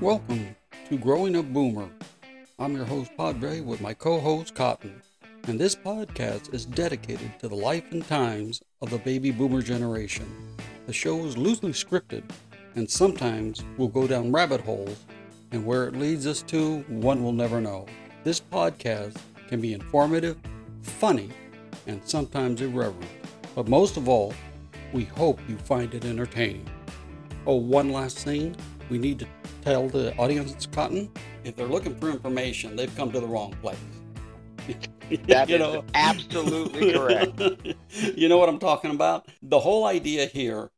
Welcome to Growing Up Boomer. I'm your host, Padre, with my co host, Cotton. And this podcast is dedicated to the life and times of the baby boomer generation. The show is loosely scripted, and sometimes we'll go down rabbit holes, and where it leads us to, one will never know. This podcast can be informative, funny, and sometimes irreverent. But most of all, we hope you find it entertaining. Oh, one last thing we need to tell the audience, it's Cotton, if they're looking for information, they've come to the wrong place. That is absolutely correct. you know what I'm talking about? The whole idea here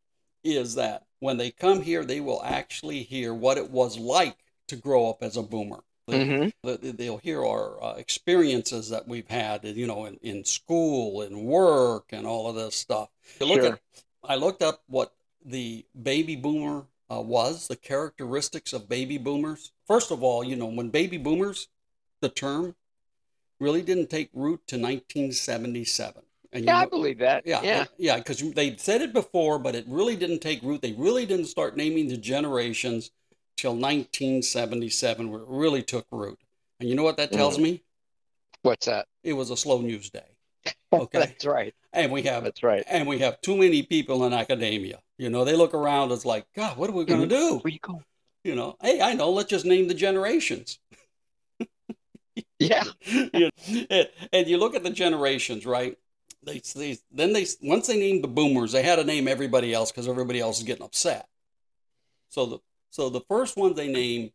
is that when they come here, they will actually hear what it was like to grow up as a boomer. Mhm. They- They'll hear our uh, experiences that we've had, you know, in, in school and work and all of this stuff. You look Sure. at, I looked up what the baby boomer uh, was, the characteristics of baby boomers. First of all, you know, when baby boomers, the term really didn't take root to 1977. And you Yeah, I believe that. yeah, Yeah. yeah, because they said it before, but it really didn't take root. They really didn't start naming the generations till 1977, where it really took root. And you know what that tells me? What's that? It was a slow news day. Okay, That's right. and we have That's right. and we have too many people in academia. You know, they look around. It's like, God, what are we going to mm-hmm. do? Where you going? You know, hey, I know. Let's just name the generations. Yeah. you and, and you look at the generations, right? They, they then they once they named the boomers, they had to name everybody else because everybody else is getting upset. So the so the first one they name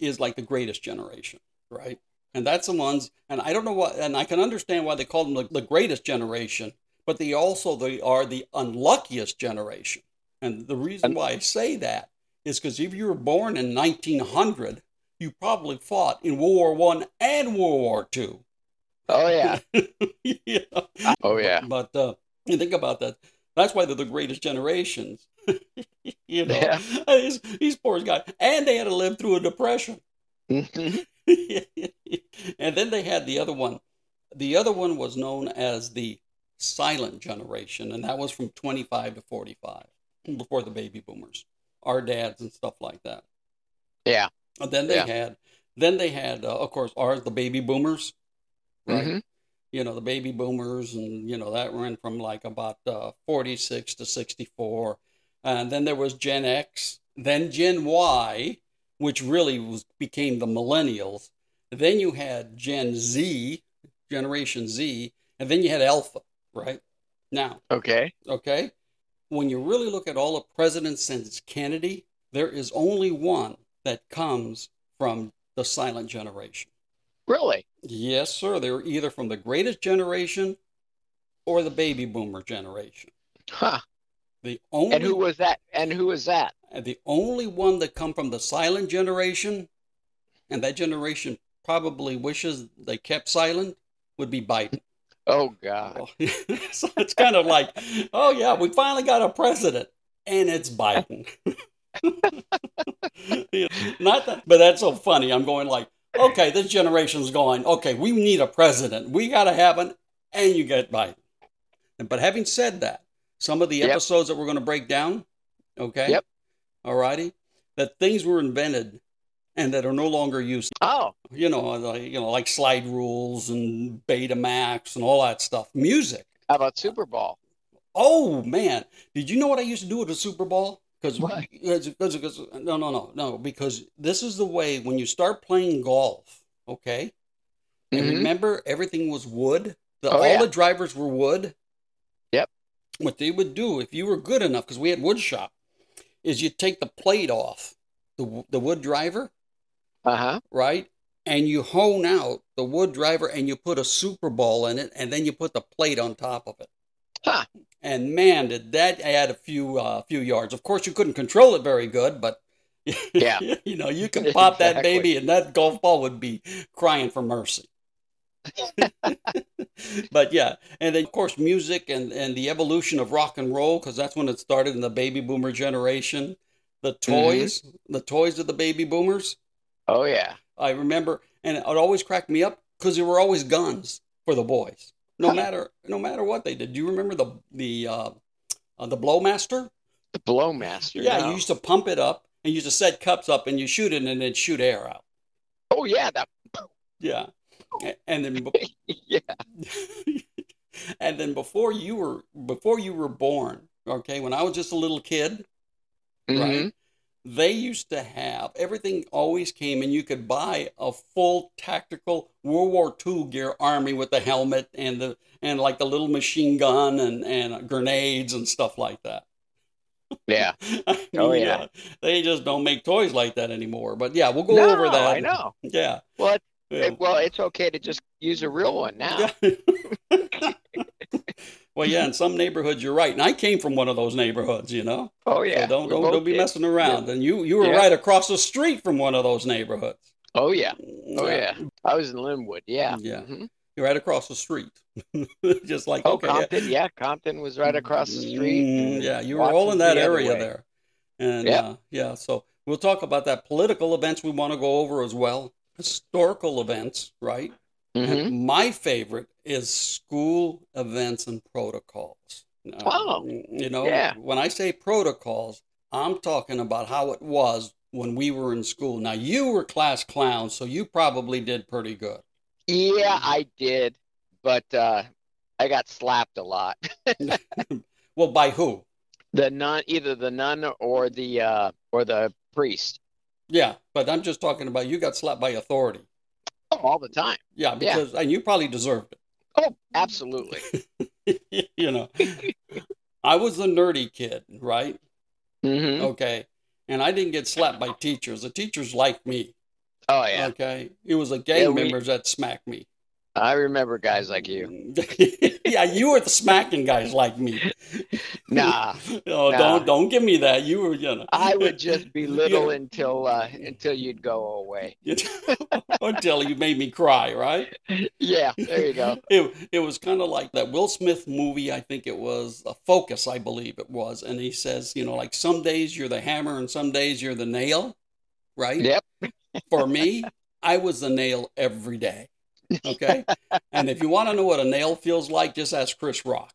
is like the greatest generation, right? And that's the ones, and I don't know what, and I can understand why they call them the, the greatest generation, but they also they are the unluckiest generation. And the reason why I say that is because if you were born in 1900, you probably fought in World War One and World War Two. Oh yeah. know? Oh yeah. But uh, you think about that. That's why they're the greatest generations. you know, Yeah. these, these poor guys, and they had to live through a depression. Mhm. and then they had the other one. The other one was known as the silent generation, and that was from 25 to 45, before the baby boomers, our dads and stuff like that. Yeah. And then they Yeah. had, then they had, uh, of course, ours, the baby boomers, right? Mhm. You know, the baby boomers, and you know that ran from like about uh, 46 to 64, and then there was Gen X, then Gen Y, which really was became the millennials. Then you had Gen Z, Generation Z, and then you had Alpha, right? Now, Okay. okay, when you really look at all the presidents since Kennedy, there is only one that comes from the silent generation. Really? Yes, sir. They were either from the greatest generation or the baby boomer generation. Huh. The only And who was that? And who was that? the only one that come from the silent generation, and that generation probably wishes they kept silent, would be Biden. Oh God. so it's kind of like, oh yeah, we finally got a president, and it's Biden. Not that, but that's so funny. I'm going like, okay, this generation's going. Okay, we need a president. We got to have one, and you get Biden. But having said that, some of the Yep. episodes that we're going to break down, okay, Yep. all righty, that things were invented and that are no longer used Oh. you know, like, you know, like slide rules and Betamax and all that stuff. Music. How about Super Ball? Oh man, did you know what I used to do at the Super Ball? Because no, no, no, no. Because this is the way when you start playing golf. Okay, and Mhm. remember everything was wood. The, Oh, all yeah. the drivers were wood. Yep. What they would do if you were good enough, because we had wood shop, is you take the plate off the the wood driver Uh huh. right? And you hone out the wood driver and you put a super ball in it and then you put the plate on top of it. Huh. And man, did that add a few uh, few yards. Of course, you couldn't control it very good, but Yeah. you know, you can pop that baby and that golf ball would be crying for mercy. but yeah, and then of course music and and the evolution of rock and roll because that's when it started in the baby boomer generation. The toys, the toys of the baby boomers. Oh yeah. I remember, and it always cracked me up because there were always guns for the boys, no matter no matter what they did. Do you remember the the uh, uh, the Blowmaster? The Blowmaster. Yeah, no. you used to pump it up, and you just set cups up and you shoot it and then shoot air out. Oh yeah, that. Yeah, and then Yeah. and then before you were before you were born, okay, when I was just a little kid, Mhm. right? They used to have everything always came and you could buy a full tactical World War II gear army with the helmet and the and like the little machine gun and and grenades and stuff like that. Yeah. I Oh, mean, yeah. uh, they just don't make toys like that anymore. But yeah, we'll go no, over that. I know. Yeah. Well, it, yeah. it- well, it's okay to just use a real one now. Yeah. well, yeah, in some neighborhoods you're right, and I came from one of those neighborhoods, you know. Oh yeah. So don't don't, don't be did. messing around. And you you were Yeah. right across the street from one of those neighborhoods. Oh yeah. Oh yeah. I was in Lynwood. Yeah. Yeah. Mhm. You're right across the street. Just like Oh, okay. Compton. Yeah, Compton was right across the street. Mm, yeah, you were all in that area way. there. And Yep. uh, yeah, so we'll talk about that political events we want to go over as well. Historical events, right? Mhm. And my favorite is school events and protocols. Oh, you know, yeah. when I say protocols, I'm talking about how it was when we were in school. Now, you were class clowns, so you probably did pretty good. Yeah, I did, but uh, I got slapped a lot. Well, by who? The nun, either the nun or the uh, or the priest. Yeah, but I'm just talking about you got slapped by authority. All the time. Yeah, Yeah. because and you probably deserved it. Oh, absolutely. you know, I was the nerdy kid, right? hmm Okay, and I didn't get slapped by teachers. The teachers liked me. Oh yeah, Okay, it was the gang Yeah, we- members that smacked me. I remember guys like you. yeah, you were the smacking guys like me. Nah, Oh, Nah. don't don't give me that. You were, you know. I would just belittle Yeah. until uh, until you'd go away. until you made me cry, right? Yeah, there you go. It, it was kind of like that Will Smith movie. I think it was a Focus, I believe it was, and he says, you know, like some days you're the hammer and some days you're the nail, right? Yep. For me, I was the nail every day. Okay. and if you want to know what a nail feels like, just ask Chris Rock.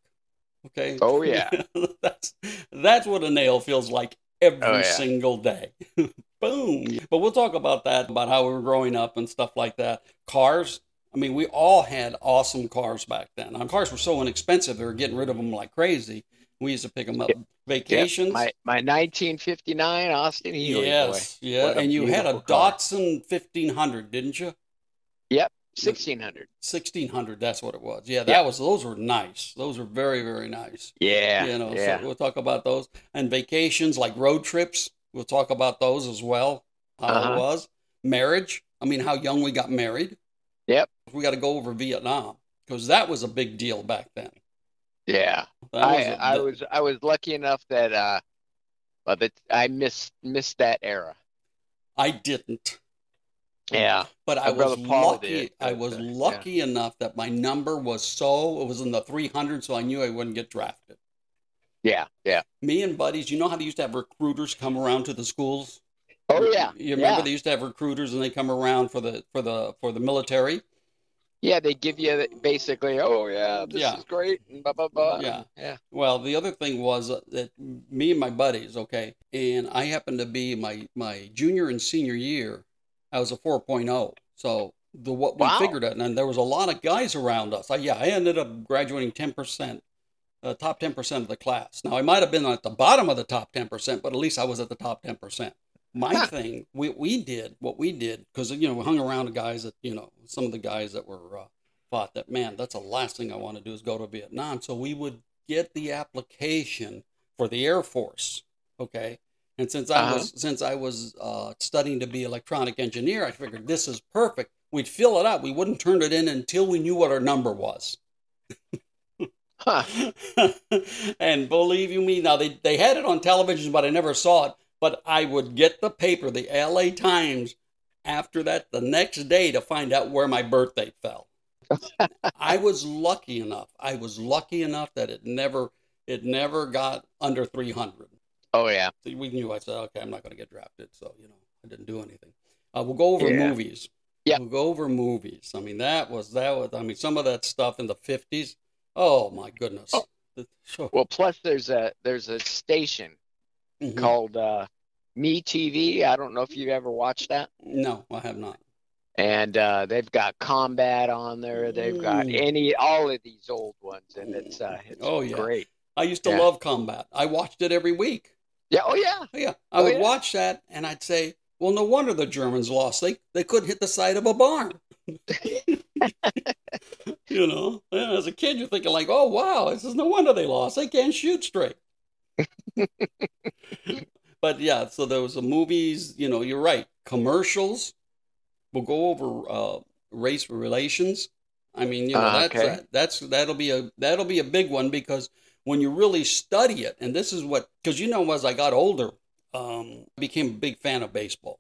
Okay. Oh yeah. that's that's what a nail feels like every Oh, yeah. single day. Boom. But we'll talk about that, about how we were growing up and stuff like that. Cars. I mean, we all had awesome cars back then. Now, cars were so inexpensive; they were getting rid of them like crazy. We used to pick them up Yep. vacations. My my 1959 Austin Healey yes, yeah, What and you had a car. Datsun 1500, didn't you? Boy. 1600. 1600, that's what it was. Yeah, that Yeah. was those were nice. Those were very very nice. Yeah. you know, yeah. so we'll talk about those and vacations like road trips. We'll talk about those as well. How Uh-huh. it was marriage. I mean, how young we got married. Yep. We got to go over Vietnam because that was a big deal back then. yeah. I was a- I was I was lucky enough that uh well, that I missed missed that era. I didn't, Yeah. but I was lucky. did, I was lucky enough that my number was so it was in the 300, so I knew I wouldn't get drafted. Yeah. Yeah. Me and buddies, you know how they used to have recruiters come around to the schools. Oh yeah. You remember yeah. they used to have recruiters and they come around for the for the for the military. Yeah, they give you basically, oh yeah, this Yeah. is great, and blah blah blah. Yeah. Yeah. Well, the other thing was that me and my buddies, okay, and I happened to be my my junior and senior year, I was a 4.0. So the what we Wow. figured out, and there was a lot of guys around us. I, yeah, I ended up graduating 10%, uh, top 10% of the class. Now I might have been at the bottom of the top 10%, but at least I was at the top 10%. My Huh. thing, we we did what we did because you know we hung around the guys that you know some of the guys that were uh, thought that man that's the last thing I want to do is go to Vietnam. So we would get the application for the Air Force. Okay. And since I Uh-huh. was since I was uh, studying to be electronic engineer, I figured this is perfect. We'd fill it out. We wouldn't turn it in until we knew what our number was. Huh. and believe you me, now they, they had it on television, but I never saw it. But I would get the paper, the LA Times, after that the next day to find out where my birthday fell. I was lucky enough. I was lucky enough that it never it never got under 300. Oh yeah. So we knew I said, okay, I'm not going to get drafted. So, you know, I didn't do anything. Uh, we'll go over Yeah. movies. Yeah. We'll go over movies. I mean, that was, that was, I mean, some of that stuff in the 50s. Oh, my goodness. Oh. Well, plus there's a there's a station Mhm. called uh, Me TV. I don't know if you've ever watched that. No, I have not. And uh, they've got Combat on there. They've got Mm. any all of these old ones, and it's uh, it's Oh, yeah. great. I used to Yeah. love combat. I watched it every week. Yeah. Oh yeah. Oh, yeah, I Oh, would yeah. watch that and I'd say, "Well, no wonder the Germans lost. They they couldn't hit the side of a barn." you know, as a kid, you're thinking like, "Oh wow, this is no wonder they lost. They can't shoot straight." but yeah, so there was the movies. You know, you're right. Commercials. We'll go over uh, race relations. I mean, you know, Ah, that's okay. that's that'll be a that'll be a big one because when you really study it, and this is what because you know, as I got older, um, I became a big fan of baseball.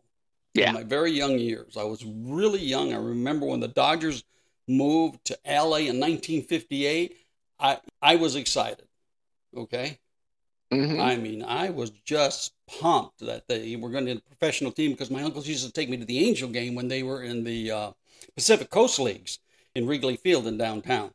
Yeah. In my very young years, I was really young. I remember when the Dodgers moved to LA in 1958. I I was excited. Okay. Mhm. I mean, I was just pumped that they were going to be a professional team because my uncles used to take me to the Angel game when they were in the uh, Pacific Coast Leagues in Wrigley Field in downtown.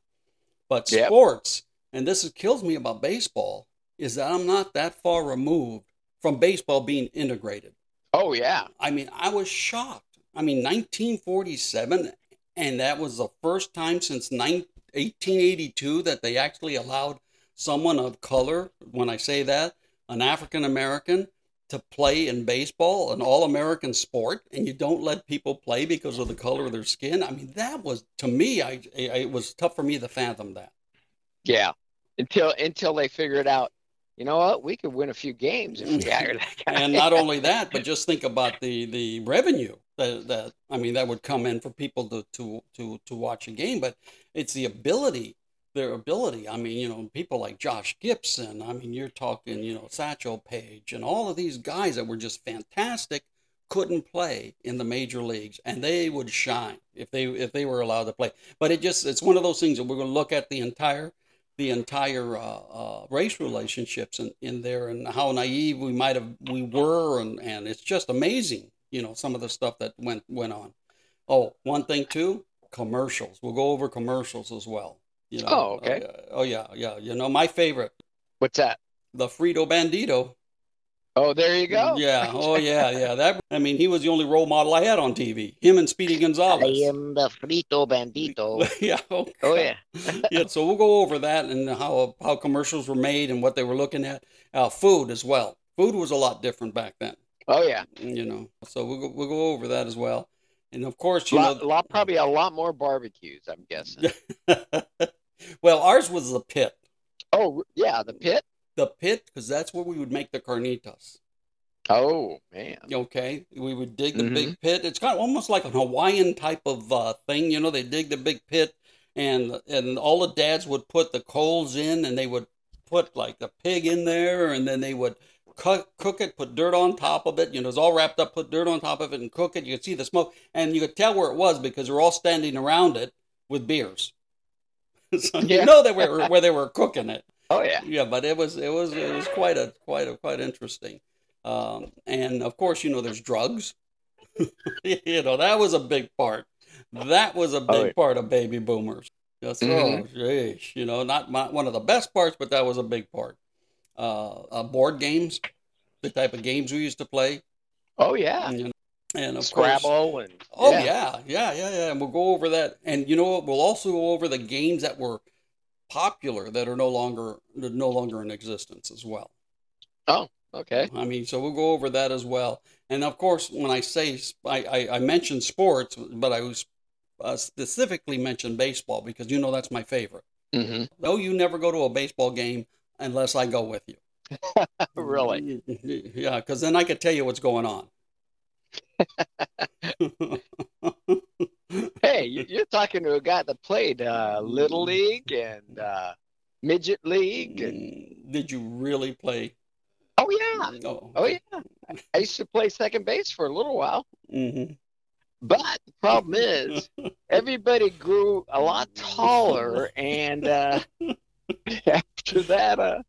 But Yep. sports, and this is, kills me about baseball, is that I'm not that far removed from baseball being integrated. Oh yeah. I mean, I was shocked. I mean, 1947, and that was the first time since 9 1882 that they actually allowed someone of color, when I say that, an African American, to play in baseball, an all American sport, and you don't let people play because of the color of their skin. I mean, that was, to me, I, I it was tough for me to fathom that. Yeah. Until until they figured out, you know what, we could win a few games if we hired that guy. and not only that, but just think about the the revenue that that I mean that would come in for people to to to to watch a game. But it's the ability, their ability. I mean, you know, people like Josh Gibson. I mean, you're talking, you know, Satchel Paige and all of these guys that were just fantastic. Couldn't play in the major leagues, and they would shine if they if they were allowed to play. But it just it's one of those things that we're going to look at the entire the entire uh, uh, race relationships in, in there and how naive we might have we were and, and it's just amazing you know some of the stuff that went went on. Oh one thing too commercials. We'll go over commercials as well you know. Oh, okay. uh, oh yeah yeah. You know my favorite. What's that? the Frito Bandito Oh, there you go. yeah oh yeah yeah that I mean he was the only role model I had on TV him and Speedy Gonzalez am the Frito Bandito. yeah oh, Oh yeah. yeah, so we'll go over that and how how commercials were made and what they were looking at. Uh, food as well. Food was a lot different back then, Oh yeah. you know. So we'll go, we'll go over that as well. And of course, A you lot, know, lot, probably a lot more barbecues, I'm guessing. well, ours was the pit, Oh yeah, the pit. The pit, because that's where we would make the carnitas. Oh man. Okay, we would dig the Mhm. big pit. It's kind of almost like a Hawaiian type of uh, thing, you know. They dig the big pit, and and all the dads would put the coals in, and they would put like the pig in there, and then they would cook cook it, put dirt on top of it. You know, it's all wrapped up. Put dirt on top of it and cook it. You could see the smoke, and you could tell where it was because they're all standing around it with beers. so Yeah. you know that where where they were cooking it. Oh yeah. Yeah, but it was it was it was quite a quite a quite interesting. Um, and of course, you know, there's drugs. you know, that was a big part. That was a big Oh, yeah. part of baby boomers. Just, Mhm. oh, geez, you know, not my, one of the best parts, but that was a big part. Uh, uh, board games, the type of games we used to play, Oh yeah. you know, and of course, Scrabble and Oh yeah. yeah, yeah, yeah, And we'll go over that. And you know what? We'll also go over the games that were popular that are no longer no longer in existence as well. Oh, okay. I mean, so we'll go over that as well. And of course, when I say i i mentioned sports, but I was uh, specifically mentioned baseball because you know that's my favorite. Mm-hmm. No, you never go to a baseball game unless I go with you. Really? Yeah, because then I could tell you what's going on. Hey, you- you're talking to a guy that played uh, little league and uh, midget league. And, Mm, Did you really play? oh yeah. Oh, Oh yeah. I used to play second base for a little while, hmm but the problem is everybody grew a lot taller, and uh, after that, uh,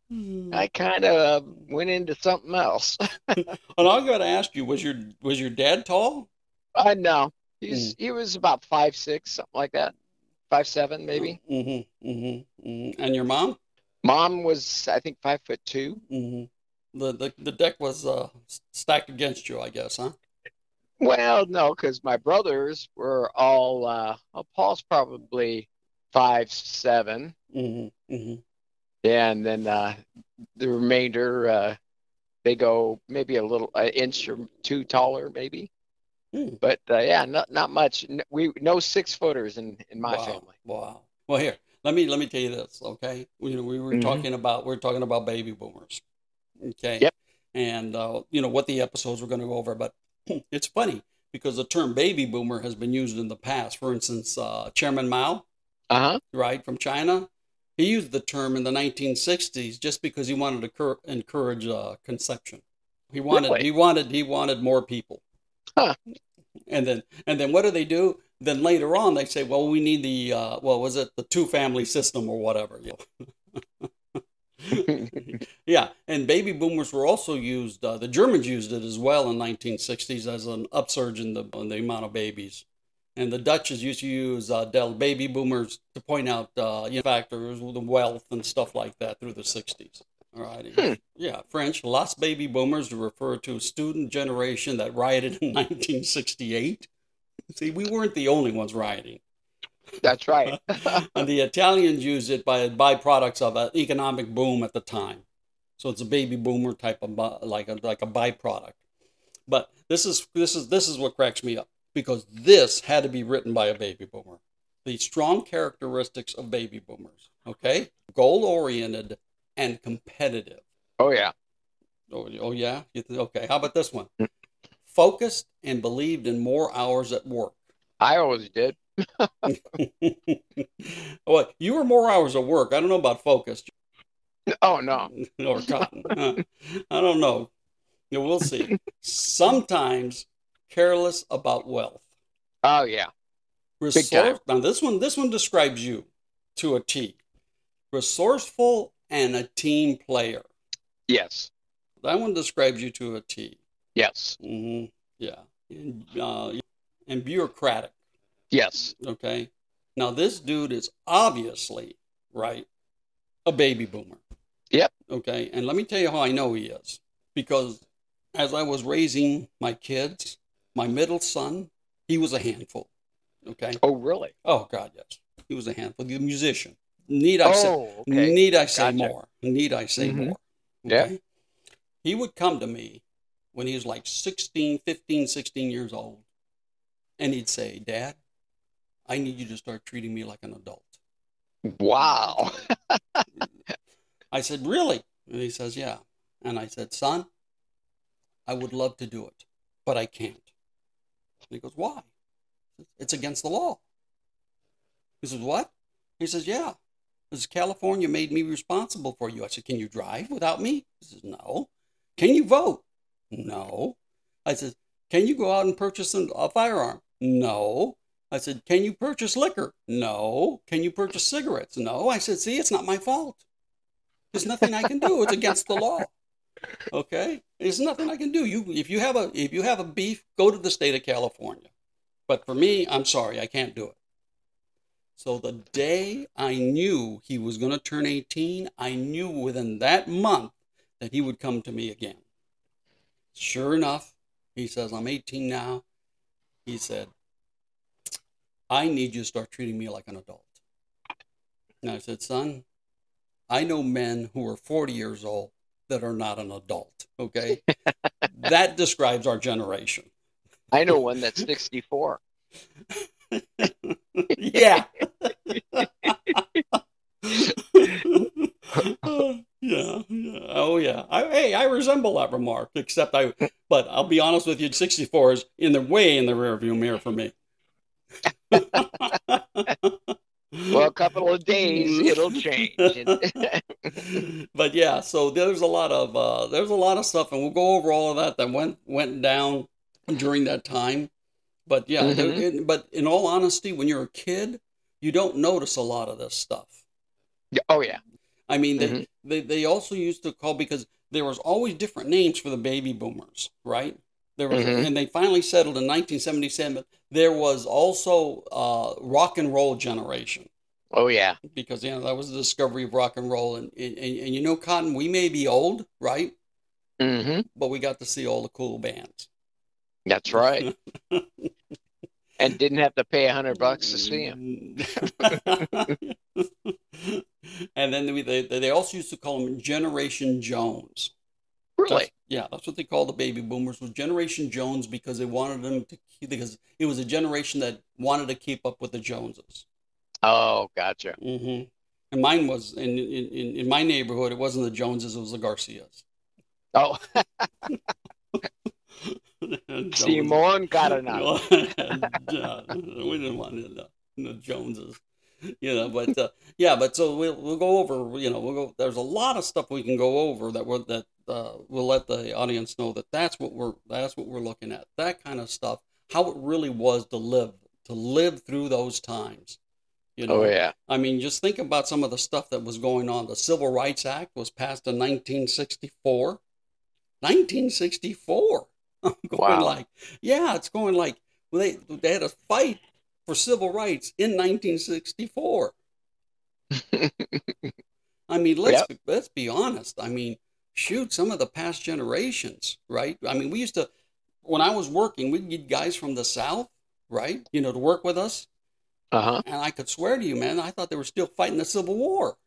I kind of went into something else. And I'm going to ask you: Was your was your dad tall? I know he's he was about five six, something like that, five seven maybe. Mm-hmm, mm-hmm, mm-hmm. And your mom? Mom was I think five foot two. Mm-hmm. the, the, the deck was uh, stacked against you, I guess, huh? Well, no, because my brothers were all. Uh, well, Paul's probably five seven, Mm-hmm. Mm-hmm. yeah, and then uh, the remainder uh, they go maybe a little an inch or two taller, maybe. Hmm. But uh, yeah, not not much. We no six footers in in my wow. family. Wow. Well, here, let me let me tell you this, okay? We, we were Mhm. talking about we're talking about baby boomers, okay? Yep. And uh, you know what the episodes we're going to go over, but it's funny because the term baby boomer has been used in the past. For instance, uh, Chairman Mao, Uh huh. right from China, he used the term in the 1960s just because he wanted to cur- encourage uh, conception. He wanted Really? he wanted he wanted more people. And then and then what do they do? Then later on they say, well, we need the uh, well, was it the two family system or whatever? Yeah, and baby boomers were also used. Uh, the Germans used it as well in 1960s as an upsurge in the in the amount of babies, and the Dutches used to use uh, del baby boomers to point out uh, you know, factors, the wealth and stuff like that through the 60s. All right. Hmm. Yeah, French Las baby boomers to refer to a student generation that rioted in 1968. See, we weren't the only ones rioting That's right. and the Italians used it by byproducts of an economic boom at the time. So it's a baby boomer type of like a like a byproduct. But this is this is this is what cracks me up because this had to be written by a baby boomer. The strong characteristics of baby boomers. Okay, goal oriented and competitive. oh yeah. Oh, oh yeah. Okay. How about this one? Focused and believed in more hours at work. I always did. well, you were more hours at work. I don't know about focused. Oh no. or cotton. Huh. I don't know. We'll see. Sometimes careless about wealth. Oh yeah. Resource- now this one this one describes you to a T. Resourceful and a team player. Yes. That one describes you to a T. Yes. Mm-hmm. Yeah. And, uh, and bureaucratic. Yes. Okay. Now this dude is obviously right a baby boomer. Yep. Okay. And let me tell you how I know he is. Because as I was raising my kids, my middle son, he was a handful. Okay. Oh really? Oh God, yes. He was a handful. He was a musician. Need I say Oh okay. need I say Gotcha. more? Need I say Mhm. more? Yeah. He would come to me when he was like 16, 15, 16 years old. And he'd say, Dad, I need you to start treating me like an adult. Wow. I said, Really? And he says, Yeah. And I said, Son, I would love to do it, but I can't. And he goes, Why? It's against the law. He says, What? He says, Yeah. Because California made me responsible for you. I said, Can you drive without me? He says, No. Can you vote? No. I said, Can you go out and purchase a firearm? No. I said, Can you purchase liquor? No. Can you purchase cigarettes? No. I said, See, it's not my fault. There's nothing I can do. It's against the law. Okay? There's nothing I can do. You if you have a if you have a beef, go to the state of California. But for me, I'm sorry, I can't do it. So the day I knew he was going to turn 18, I knew within that month that he would come to me again. Sure enough, he says, I'm 18 now. He said, I need you to start treating me like an adult. And I said, son, I know men who are 40 years old that are not an adult. Okay. that describes our generation. I know one that's 64. yeah. yeah, yeah. Oh, yeah. I, hey, I resemble that remark, except I, but I'll be honest with you, 64 is in the way in the rearview mirror for me. Well, a couple of days it'll change. but yeah, so there's a lot of uh, there's a lot of stuff, and we'll go over all of that that went went down during that time. But yeah, there- Mhm. it- but in all honesty, when you're a kid, you don't notice a lot of this stuff. oh yeah. I mean, they, Mhm. they they also used to call because there was always different names for the baby boomers, right? There was, Mhm. and they finally settled in 1977. There was also uh, rock and roll generation Oh yeah. because you know that was the discovery of rock and roll, and and, and, you know, Cotton, we may be old, right? hmm but we got to see all the cool bands. That's right. and didn't have to pay a hundred bucks to see him. and then we, they they also used to call them Generation Jones. Really? That's- yeah, that's what they called the baby boomers was Generation Jones because they wanted them to keep, because it was a generation that wanted to keep up with the Joneses. Oh, gotcha. hmm And mine was in, in in my neighborhood. It wasn't the Joneses; it was the Garcias. Oh. Simon got enough. Yeah, we didn't want the, the Joneses, you know. But uh, yeah, but so we'll we'll go over. You know, we'll go. There's a lot of stuff we can go over that we're that uh, we'll let the audience know that that's what we're that's what we're looking at. That kind of stuff. How it really was to live to live through those times. You know, Oh, yeah. I mean, just think about some of the stuff that was going on. The Civil Rights Act was passed in 1964. 1964. I'm going Wow. like, yeah, it's going like well, they they had a fight for civil rights in 1964. I mean, let's let's be honest. I mean, shoot, some of the past generations, right? I mean, we used to when I was working, we'd get guys from the South, right? You know, to work with us. Uh huh. And I could swear to you, man, I thought they were still fighting the Civil War.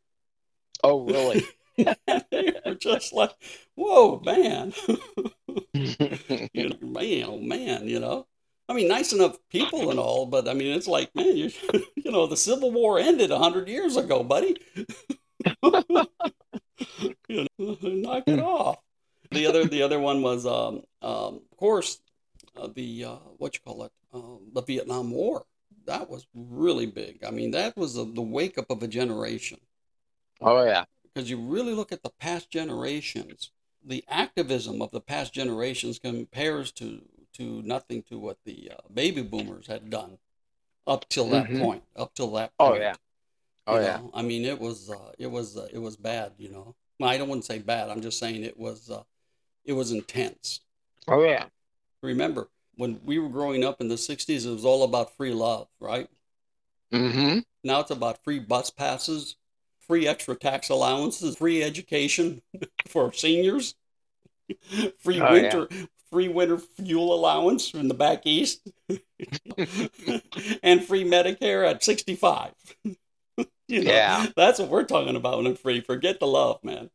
Oh, really? they were just like, whoa, man. You know, man, oh man, you know. I mean, nice enough people and all, but I mean, it's like, man, you, you know, the Civil War ended a hundred years ago, buddy. you know, knock it off. The other, the other one was, um, um, of course, uh, the uh, what you call it, uh, the Vietnam War. That was really big. I mean, that was the the wake up of a generation oh, yeah. because you really look at the past generations, the activism of the past generations compares to to nothing to what the uh, baby boomers had done up till that Mhm. point. Up till that Point. Oh, point. yeah. Oh, you yeah. know? I mean, it was uh, it was uh, it was bad. You know, well, I don't want to say bad. I'm just saying it was uh, it was intense. Oh, yeah. Remember when we were growing up in the '60s, it was all about free love, right? Mm-hmm. Now it's about free bus passes, free extra tax allowances, free education for seniors, free Oh, yeah. winter free winter fuel allowance in the back east, and free Medicare at 65. you know, Yeah. That's what we're talking about when I'm free. Forget the love, man.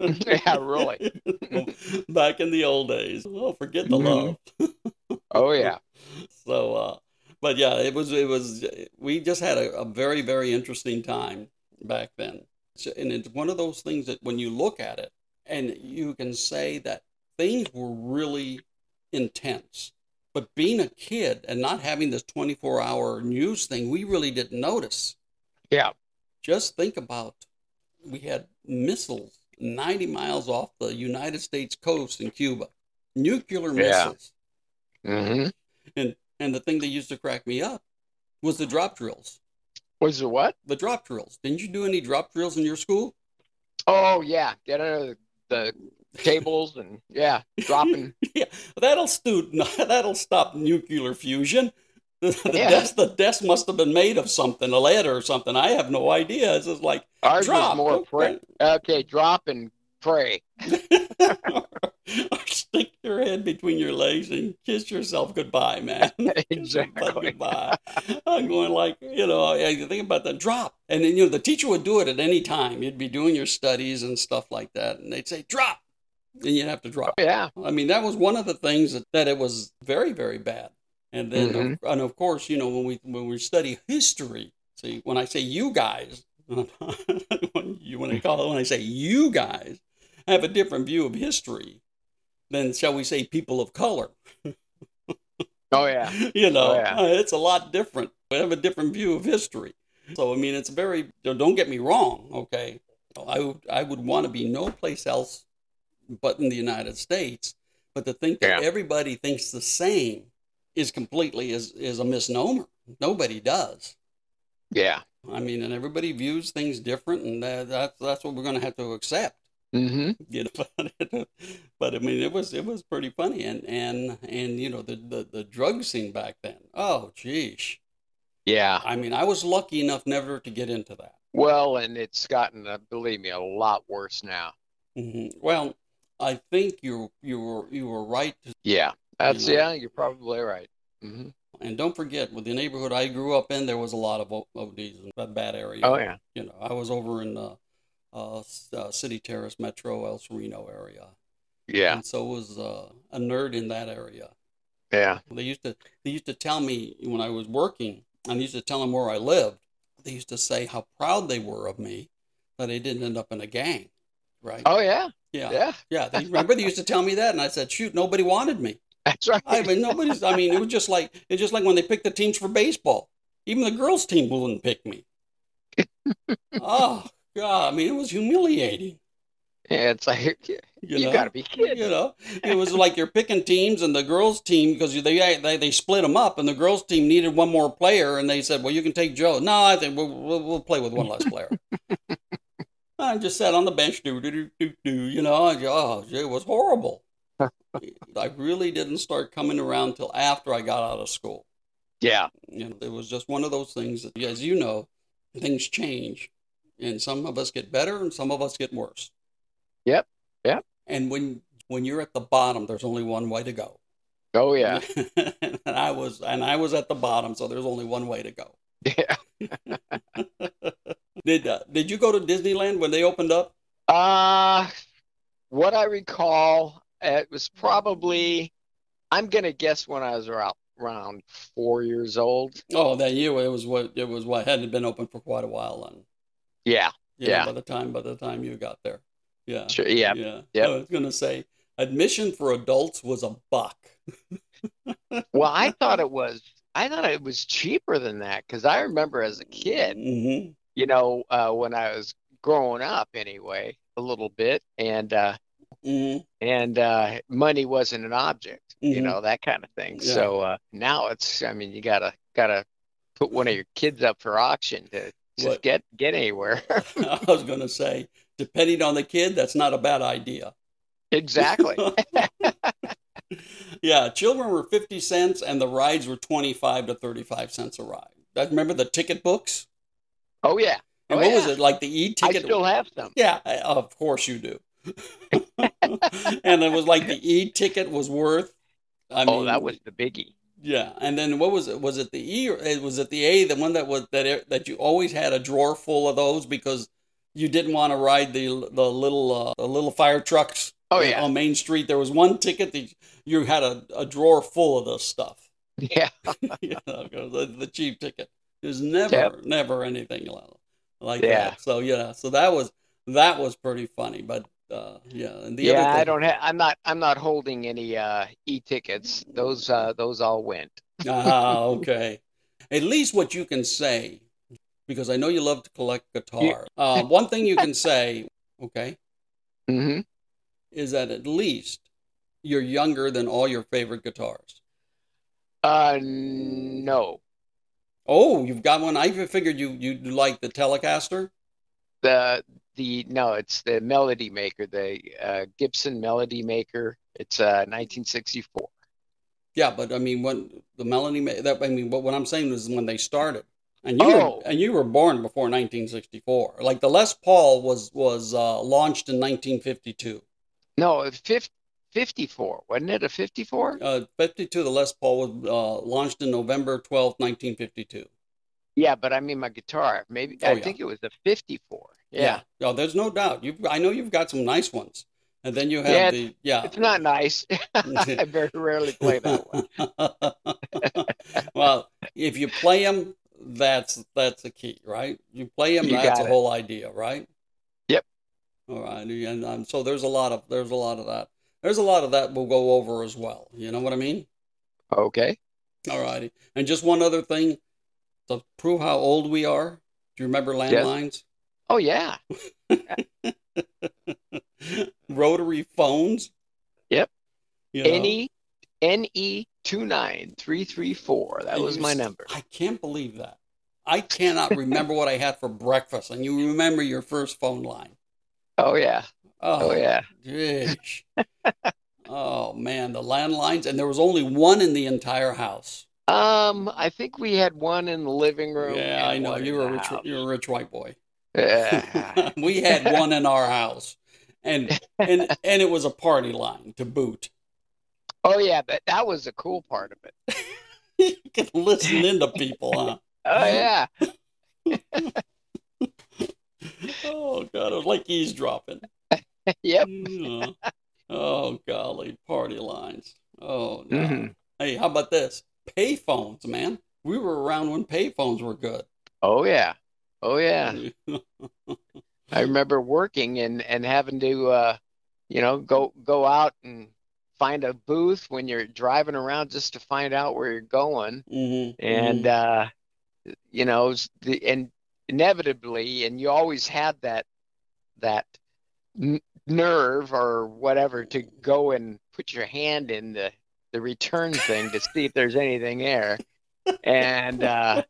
yeah, really. Back in the old days. Oh, forget the Mhm. love. Oh, yeah. So, uh, but yeah, it was, it was, we just had a, a very, very interesting time back then. So- And it's one of those things that when you look at it and you can say that things were really intense. But being a kid and not having this 24 hour news thing, we really didn't notice. Yeah. Just think about we had missiles 90 miles off the United States coast in Cuba, nuclear Yeah. missiles. Mm-hmm. And and the thing that used to crack me up was the drop drills. Was it what? The drop drills. Didn't you do any drop drills in your school? Oh, yeah. Get under the tables and, yeah, dropping. yeah, that'll stu- that'll stop nuclear fusion. The, the Yeah. desk the desk must have been made of something, a lead or something. I have no idea. It's just like Ours drop. more pray. Okay, drop and pray. Stick your head between your legs and kiss yourself goodbye, man. Exactly. goodbye. I'm going like, you know, I think about the drop. And then, you know, the teacher would do it at any time. You'd be doing your studies and stuff like that. And they'd say, drop. And you'd have to drop. Yeah. I mean, that was one of the things that, that it was very, very bad. And then, Mhm. and of course, you know, when we when we study history, see, when I say you guys, when you when I call it when I say you guys I have a different view of history than shall we say people of color. Oh, yeah. you know, Oh, yeah. uh, it's a lot different. We have a different view of history. So I mean, it's very. Don't get me wrong. Okay, I would I would want to be no place else but in the United States. But to think that Yeah. everybody thinks the same is completely is is a misnomer. Nobody does. Yeah. I mean, and everybody views things different, and that, that's that's what we're going to have to accept. Mm-hmm. You know, but I mean, it was it was pretty funny, and and and you know the the, the drug scene back then. Oh, geez. Yeah. I mean, I was lucky enough never to get into that. Well, and it's gotten, uh, believe me, a lot worse now. hmm Well, I think you you were you were right. To, Yeah, that's know. yeah. You're probably right. hmm and don't forget, with the neighborhood I grew up in, there was a lot of ODs in that bad area. Oh yeah. You know, I was over in uh, uh, uh, City Terrace Metro El Sereno area. Yeah. And so was uh, a nerd in that area. Yeah. They used to they used to tell me when I was working, and I used to tell them where I lived. They used to say how proud they were of me that I didn't end up in a gang. Right? Oh yeah. yeah. Yeah. Yeah. They, remember they used to tell me that, and I said, "Shoot, nobody wanted me." That's right. I mean, nobody's. I mean, it was just like it's just like when they picked the teams for baseball. Even the girls' team wouldn't pick me. oh God! I mean, it was humiliating. yeah, it's like you, You, know? gotta be kidding. You know, it was like you're picking teams, and the girls' team because they, they they split them up, and the girls' team needed one more player, and they said, "Well, you can take Joe." No, I think we'll we'll, we'll play with one less player. I just sat on the bench, do do do do do. You know, I, oh, it was horrible. I really didn't start coming around till after I got out of school. Yeah. You know, it was just one of those things that, as you know, things change, and some of us get better, and some of us get worse. Yep. Yep. And when when you're at the bottom, there's only one way to go. Oh yeah. and I was and I was at the bottom, so there's only one way to go. Yeah. Did uh, did you go to Disneyland when they opened up? Uh what I recall, it was probably I'm gonna guess when I was around around four years old. Oh, that year it was what it was what hadn't been open for quite a while then. Yeah. You know, Yeah. by the time by the time you got there. Yeah. Sure. Yeah. Yeah. Yep. I was gonna say admission for adults was a buck. Well, I thought it was I thought it was cheaper than that because I remember as a kid, hmm you know, uh, when I was growing up anyway, a little bit, and uh, hmm and uh, money wasn't an object, you Mhm. know, that kind of thing. Yeah. So uh, now it's, I mean, you gotta gotta put one of your kids up for auction to to What? get get anywhere. I was gonna say, depending on the kid, that's not a bad idea. exactly. yeah, children were 50 cents and the rides were 25 to 35 cents a ride. I remember the ticket books. Oh yeah. And Oh, what was it? Like the e ticket? I still have some. Yeah, uh, of course you do. and it was like the e ticket was worth. I oh, mean, that was the biggie. Yeah. And then what was it? Was it the E or it was it the A? The one that was that that you always had a drawer full of those because you didn't want to ride the the little uh, the little fire trucks. Oh yeah. on Main Street. There was one ticket that you had a, a drawer full of this stuff. Yeah. you know, the, the cheap ticket. There's never, Yep. never anything li- like Yeah. that. So yeah, so that was that was pretty funny. But uh, yeah, and the yeah, I don't have. I'm not. I'm not holding any uh, e-tickets. Those uh, those all went. Ah, okay. At least what you can say, because I know you love to collect guitar. Uh, one thing you can say, okay, mm-hmm. is that at least you're younger than all your favorite guitars. Uh, no. Oh, you've got one. I figured you you like the Telecaster. The the no, it's the Melody Maker, the uh, Gibson Melody Maker. It's uh 1964. Yeah, but I mean, when the Melody, ma- that I mean, but what I'm saying is when they started, and you Oh. were and you were born before 1964. Like the Les Paul was was uh, launched in 1952. No, it's fif- 54. Wasn't it a 54? Uh, 52, the Les Paul was uh, launched in November 12, 1952. Yeah, but I mean my guitar. Maybe Oh, I yeah. think it was a 54. Yeah. No, there's no doubt. You, I know you've got some nice ones, and then you have Yeah, the yeah. It's not nice. I very rarely play that one. well, if you play them, that's that's the key, right? You play them, You that's the whole idea, right? Yep. All right, and um, so there's a lot of there's a lot of that. There's a lot of that we'll go over as well. You know what I mean? Okay. All righty. And just one other thing to prove how old we are. Do you remember landlines? Oh yeah. Rotary phones. Yep. You know? NE NE two nine three three four. That And was my number. I can't believe that. I cannot remember what I had for breakfast, and you remember your first phone line. Oh yeah. Oh, Oh yeah. Oh man, the landlines, and there was only one in the entire house. Um, I think we had one in the living room. Yeah, I know you were a rich, you're a rich white boy. Yeah. we had one in our house, and and and it was a party line to boot. Oh yeah, but that was the cool part of it. you can listen into people, huh? Oh yeah. oh god, it was like eavesdropping. yep. Yeah. Oh golly, party lines. Oh no. Mhm. Hey, how about this? Payphones, man. We were around when payphones were good. Oh yeah. Oh yeah. I remember working and and having to uh you know go go out and find a booth when you're driving around just to find out where you're going Mhm, and mhm. uh you know the and inevitably and you always had that that n- nerve or whatever to go and put your hand in the the return thing to see if there's anything there and uh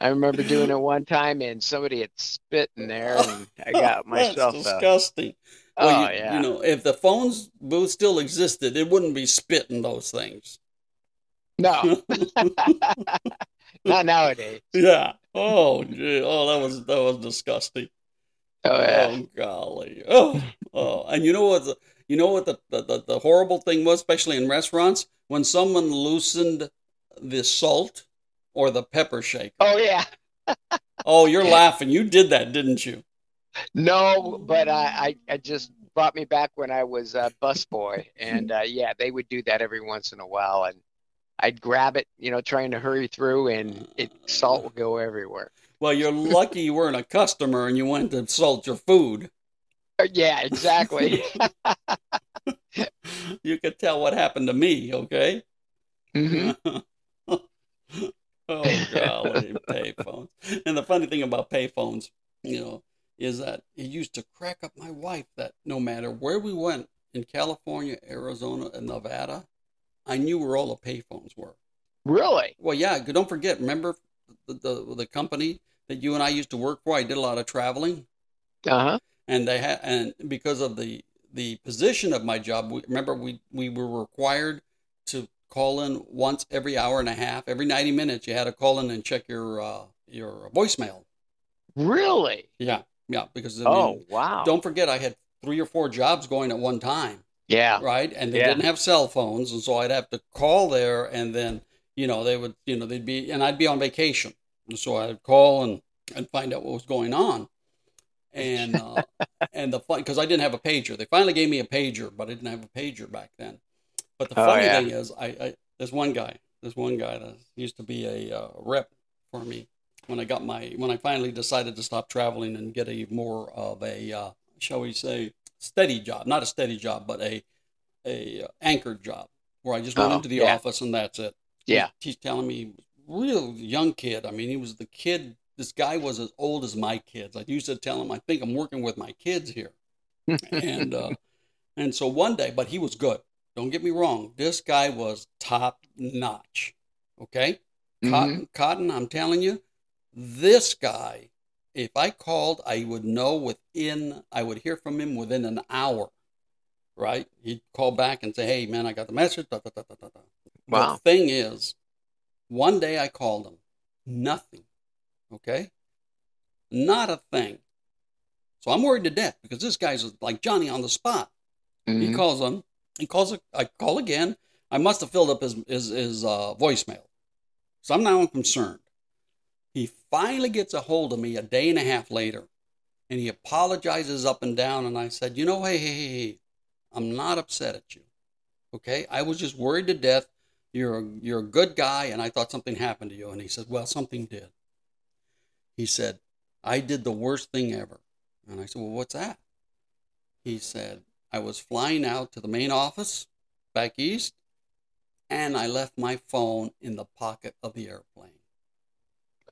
I remember doing it one time and somebody had spit in there and I got myself That's a disgusting. oh Well, you, yeah you know, if the phones booth still existed, it wouldn't be spitting those things. no not nowadays yeah. Oh, gee. oh, that was that was disgusting. oh yeah Oh golly. Oh, oh. And you know what? You know what the, the, the, the horrible thing was, especially in restaurants, when someone loosened the salt or the pepper shaker. oh yeah Oh, you're laughing. You did that, didn't you? No, but I, I, I just brought me back when I was a busboy, and uh, yeah, they would do that every once in a while, and I'd grab it, you know, trying to hurry through, and it salt would go everywhere. Well, you're lucky you weren't a customer and you went to salt your food. Yeah, exactly. You could tell what happened to me, okay? hmm oh golly, payphones. And the funny thing about payphones, you know, is that it used to crack up my wife that no matter where we went in California, Arizona, and Nevada, I knew where all the payphones were. Really? Well, yeah, don't forget, remember the, the the company that you and I used to work for? I did a lot of traveling Uh huh. And they had and because of the the position of my job we, remember we we were required to call in once every hour and a half every 90 minutes you had to call in and check your uh your voicemail Really? yeah yeah because I mean, Oh, wow. don't forget i had three or four jobs going at one time Yeah. right and they Yeah. didn't have cell phones and so i'd have to call there and then you know they would you know they'd be and i'd be on vacation and so i'd call and and find out what was going on and uh, and the fun because i didn't have a pager they finally gave me a pager but i didn't have a pager back then but the Oh, funny yeah. thing is I, I there's one guy there's one guy that used to be a uh, rep for me when i got my when i finally decided to stop traveling and get a more of a uh, shall we say steady job not a steady job but a a uh, anchored job where I just went Oh, into the yeah. office and that's it. Yeah. He's, he's telling me, real young kid. I mean, he was the kid. This guy was as old as my kids. I used to tell him, I think I'm working with my kids here. and uh, and so one day, but he was good. Don't get me wrong. This guy was top notch. Okay. Cotton, Cotton. I'm telling you, this guy. If I called, I would know within. I would hear from him within an hour. Right? He'd call back and say, "Hey, man, I got the message." Da, da, da. Wow. The thing is, one day I called him, nothing. Okay, not a thing. So I'm worried to death because this guy's like Johnny on the spot. He Mhm. calls him. He calls. I call again. I must have filled up his his, his uh, voicemail. So I'm now concerned. He finally gets a hold of me a day and a half later, and he apologizes up and down. And I said, you know, hey, hey, hey, hey, I'm not upset at you. Okay, I was just worried to death. You're a, you're a good guy, and I thought something happened to you. And he said, well, something did. He said, I did the worst thing ever. And I said, well, what's that? He said, I was flying out to the main office back east, and I left my phone in the pocket of the airplane.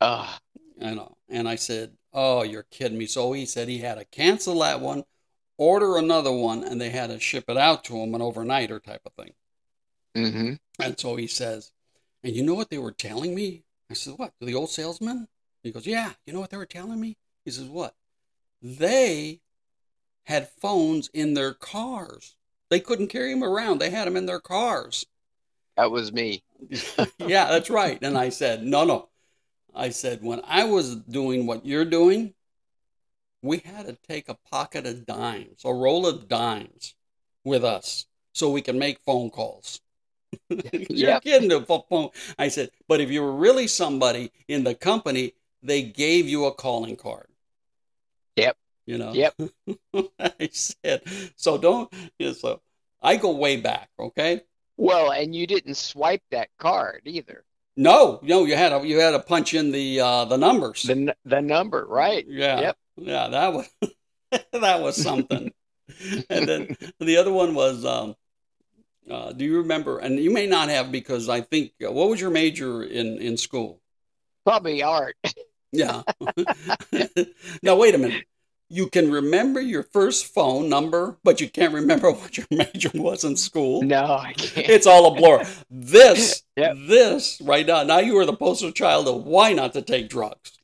Ah, I know. And I said, Oh, you're kidding me. So he said he had to cancel that one, order another one, and they had to ship it out to him an overnighter type of thing. mhm. And so he says, And you know what they were telling me? I said, What? The old salesman? He goes, Yeah. You know what they were telling me? He says, What? They had phones in their cars. They couldn't carry them around. They had them in their cars. That was me. yeah, that's right. And I said, no, no. I said, when I was doing what you're doing, we had to take a pocket of dimes, a roll of dimes with us so we can make phone calls. You're Yep. kidding the phone. I said, but if you were really somebody in the company, they gave you a calling card. Yep. You know? Yep. I said, so don't, yeah, so I go way back, okay? Well, and you didn't swipe that card either. No, no, you had a you had to punch in the, uh, the numbers. The n- the number, right? Yeah. Yep. Yeah, that was that was something. and then the other one was um uh, do you remember and you may not have because I think uh, what was your major in in school? Probably art. Yeah. now wait a minute. You can remember your first phone number, but you can't remember what your major was in school. No, I can't. It's all a blur. This, Yep. this right now. Now you are the poster child of why not to take drugs.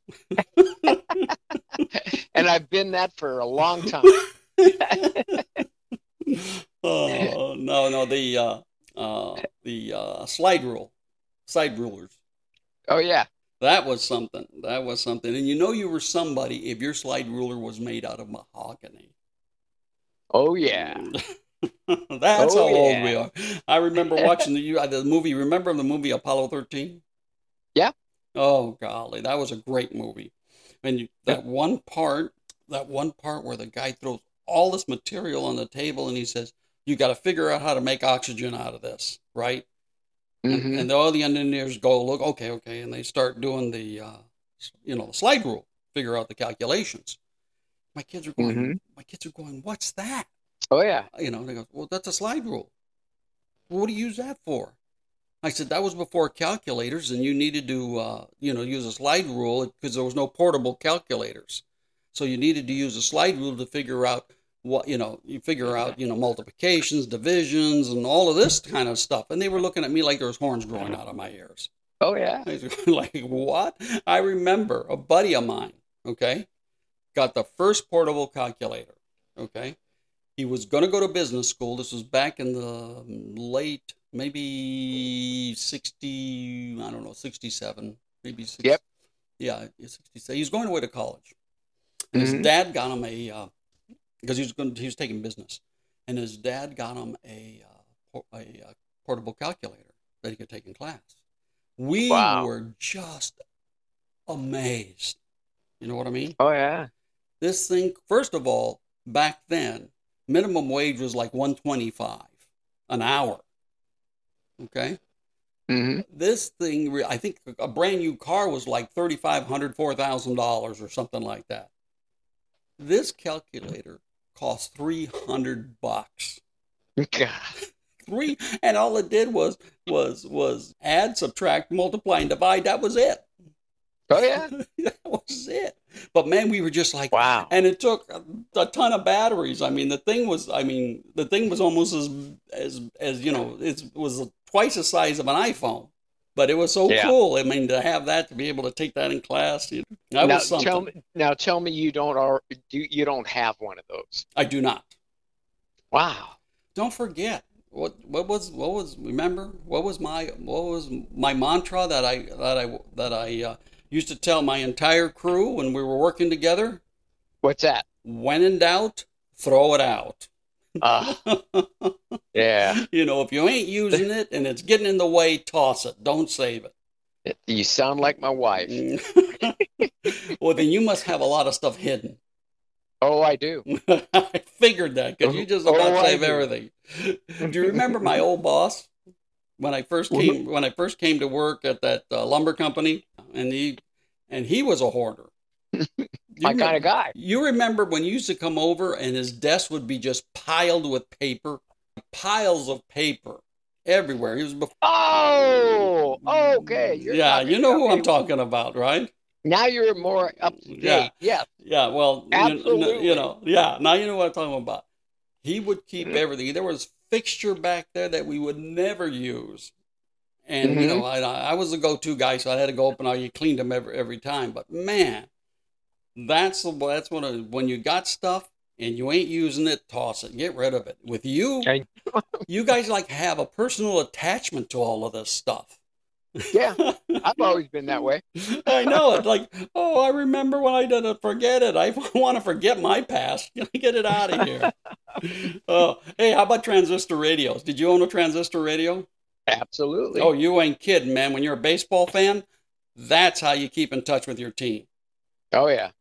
and I've been that for a long time. oh no, no, the uh, uh, the uh, slide rule, side rulers. Oh yeah. That was something. That was something. And you know you were somebody if your slide ruler was made out of mahogany. Oh yeah. That's Oh, how old yeah. we are. I remember watching the the movie. Remember the movie Apollo thirteen? Yeah. Oh golly, that was a great movie. And you, that one part, that one part where the guy throws all this material on the table and he says, "You got to figure out how to make oxygen out of this, right?" And, Mhm. and all the engineers go, "Look, okay, okay," and they start doing the, uh, you know, the slide rule, figure out the calculations. My kids are going. Mhm. My kids are going. What's that? Oh yeah. you know, they go, well, that's a slide rule. Well, what do you use that for? I said, that was before calculators, and you needed to, uh, you know, use a slide rule because there was no portable calculators. So you needed to use a slide rule to figure out what, you know, you figure out, you know, multiplications, divisions, and all of this kind of stuff. And they were looking at me like there was horns growing out of my ears. Oh yeah. Like, what? I remember a buddy of mine, okay, got the first portable calculator, okay. He was going to go to business school. This was back in the late, maybe 60, I don't know, 67, maybe 60. Yep. Yeah, 67. He was going away to college. And his Mhm. dad got him a, uh, because he was going, he was taking business, and his dad got him a, uh, por- a, uh portable calculator that he could take in class. We Wow. were just amazed. You know what I mean? Oh yeah. This thing, first of all, back then, minimum wage was like 125 an hour. Okay? hmm This thing, I think a brand new car was like $3,500, $4,000 or something like that. This calculator cost 300 bucks. God. Three, and all it did was was was add, subtract, multiply, and divide. That was it. Oh yeah. that was it. But man, we were just like, Wow. and it took a, a ton of batteries. I mean, the thing was, I mean, the thing was almost as as as you know, it was twice the size of an iPhone. But it was so Yeah. cool. I mean, to have that, to be able to take that in class, you know, that now was something. tell me. Now tell me you don't or do you don't have one of those? I do not. Wow. Don't forget what what was what was remember what was my what was my mantra that I that I that I uh, used to tell my entire crew when we were working together. What's that? When in doubt, throw it out. Uh, yeah. you know, if you ain't using it and it's getting in the way, toss it. Don't save it. You sound like my wife. well, then you must have a lot of stuff hidden. Oh, I do. I figured that because you just about Oh, save everything. Do you remember my old boss when I first came when I first came to work at that uh, lumber company, and he and he was a hoarder. You My kind of guy. You remember when you used to come over and his desk would be just piled with paper, piles of paper everywhere. He was before. Oh, okay. You're yeah, you know who. I'm talking about, right? Now you're more up to Yeah. date. Yeah. Yes. Yeah, well, you- Absolutely. You, know, yeah. Now you know what I'm talking about. He would keep Mhm. everything. There was fixture back there that we would never use, and you Mhm. know, I, I was the go-to guy, so I had to go up and I cleaned them every every time. But man, that's the that's what it- when you got stuff and you ain't using it, toss it, get rid of it. With you, you guys like have a personal attachment to all of this stuff. Yeah, I've always been that way. I know it. Like, oh, I remember when I did it. Forget it. I want to forget my past. Get it out of here. oh, hey, how about transistor radios? Did you own a transistor radio? Absolutely. Oh, you ain't kidding, man. When you're a baseball fan, that's how you keep in touch with your team. Oh yeah.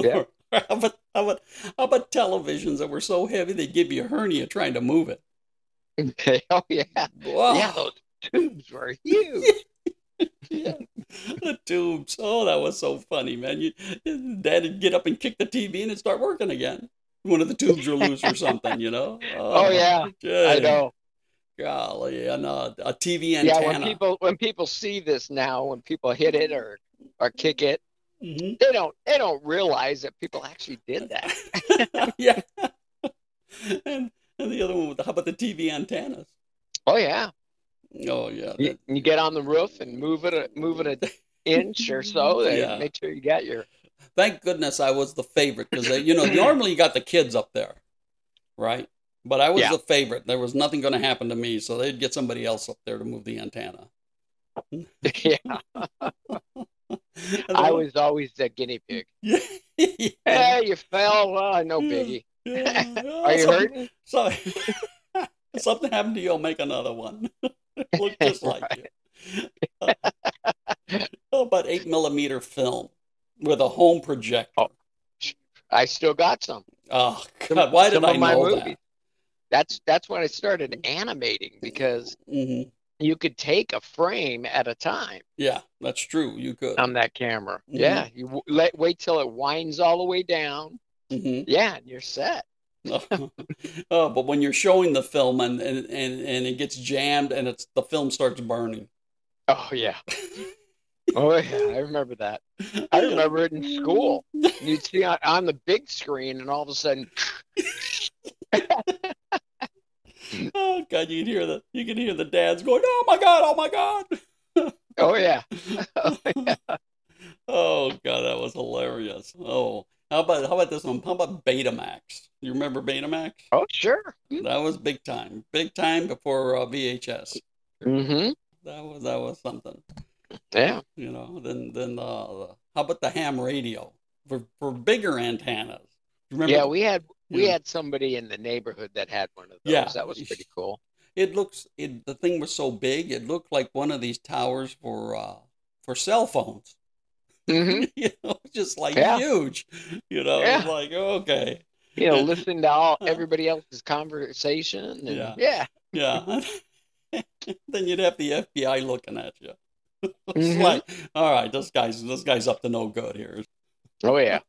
Yeah. how, about, how, about, how about televisions that were so heavy they give you a hernia trying to move it? oh yeah. Wow. Yeah, those tubes were huge. yeah. The tubes. Oh, that was so funny, man. You, Dad would get up and kick the TV and it'd start working again. One of the tubes were loose or something, you know? Oh, yeah. good. I know. Golly, and uh, a TV antenna. Yeah, when people when people see this now, when people hit it or or kick it, Mhm. they don't they don't realize that people actually did that. yeah. and, and the other one, with- how about the TV antennas? Oh yeah. Oh, yeah. You, you get on the roof and move it move it an inch or so. And Yeah. Make sure you got your Thank goodness I was the favorite because, you know, normally you got the kids up there, right? But I was Yeah. the favorite. There was nothing going to happen to me, so they'd get somebody else up there to move the antenna. yeah. I was always the guinea pig. yeah. Hey, you fell. Well, no biggie. Yeah. Are you Something- hurting? So, something happened to you, I'll make another one. Look just like you. Oh, How about eight millimeter film with a home projector? Oh. I still got some. Oh, God, why did some I of my know movies. That's that's when I started animating because that? You could take a frame at a time Yeah, that's true. You could. on that camera. Mhm. Yeah, you w- let wait till it winds all the way down. hmm Yeah, and you're set. oh, but when you're showing the film and, and, and, and it gets jammed and it's the film starts burning. Oh yeah. Oh yeah, I remember that. I remember it in school. You'd see on, on the big screen, and all of a sudden, Oh God, you can hear the you can hear the dads going, "Oh my God, oh my God." oh yeah, Oh God, that was hilarious. Oh, how about how about this one? How about Betamax? You remember Betamax? oh sure. That was big time, big time before uh, VHS. Mm-hmm. That was that was something. Yeah. You know. Then then uh, how about the ham radio for for bigger antennas? You Remember? Yeah, we had we Yeah. had somebody in the neighborhood that had one of those. Yeah. That was pretty cool. It looks it the thing was so big. It looked like one of these towers for uh for cell phones. hmm you know, just like Yeah. huge. You know, Yeah. like okay. You know, listen to all everybody else's conversation. And, Yeah. yeah. Yeah. then you'd have the FBI looking at you. it's Mhm. like, all right, this guy's this guy's up to no good here. Oh yeah.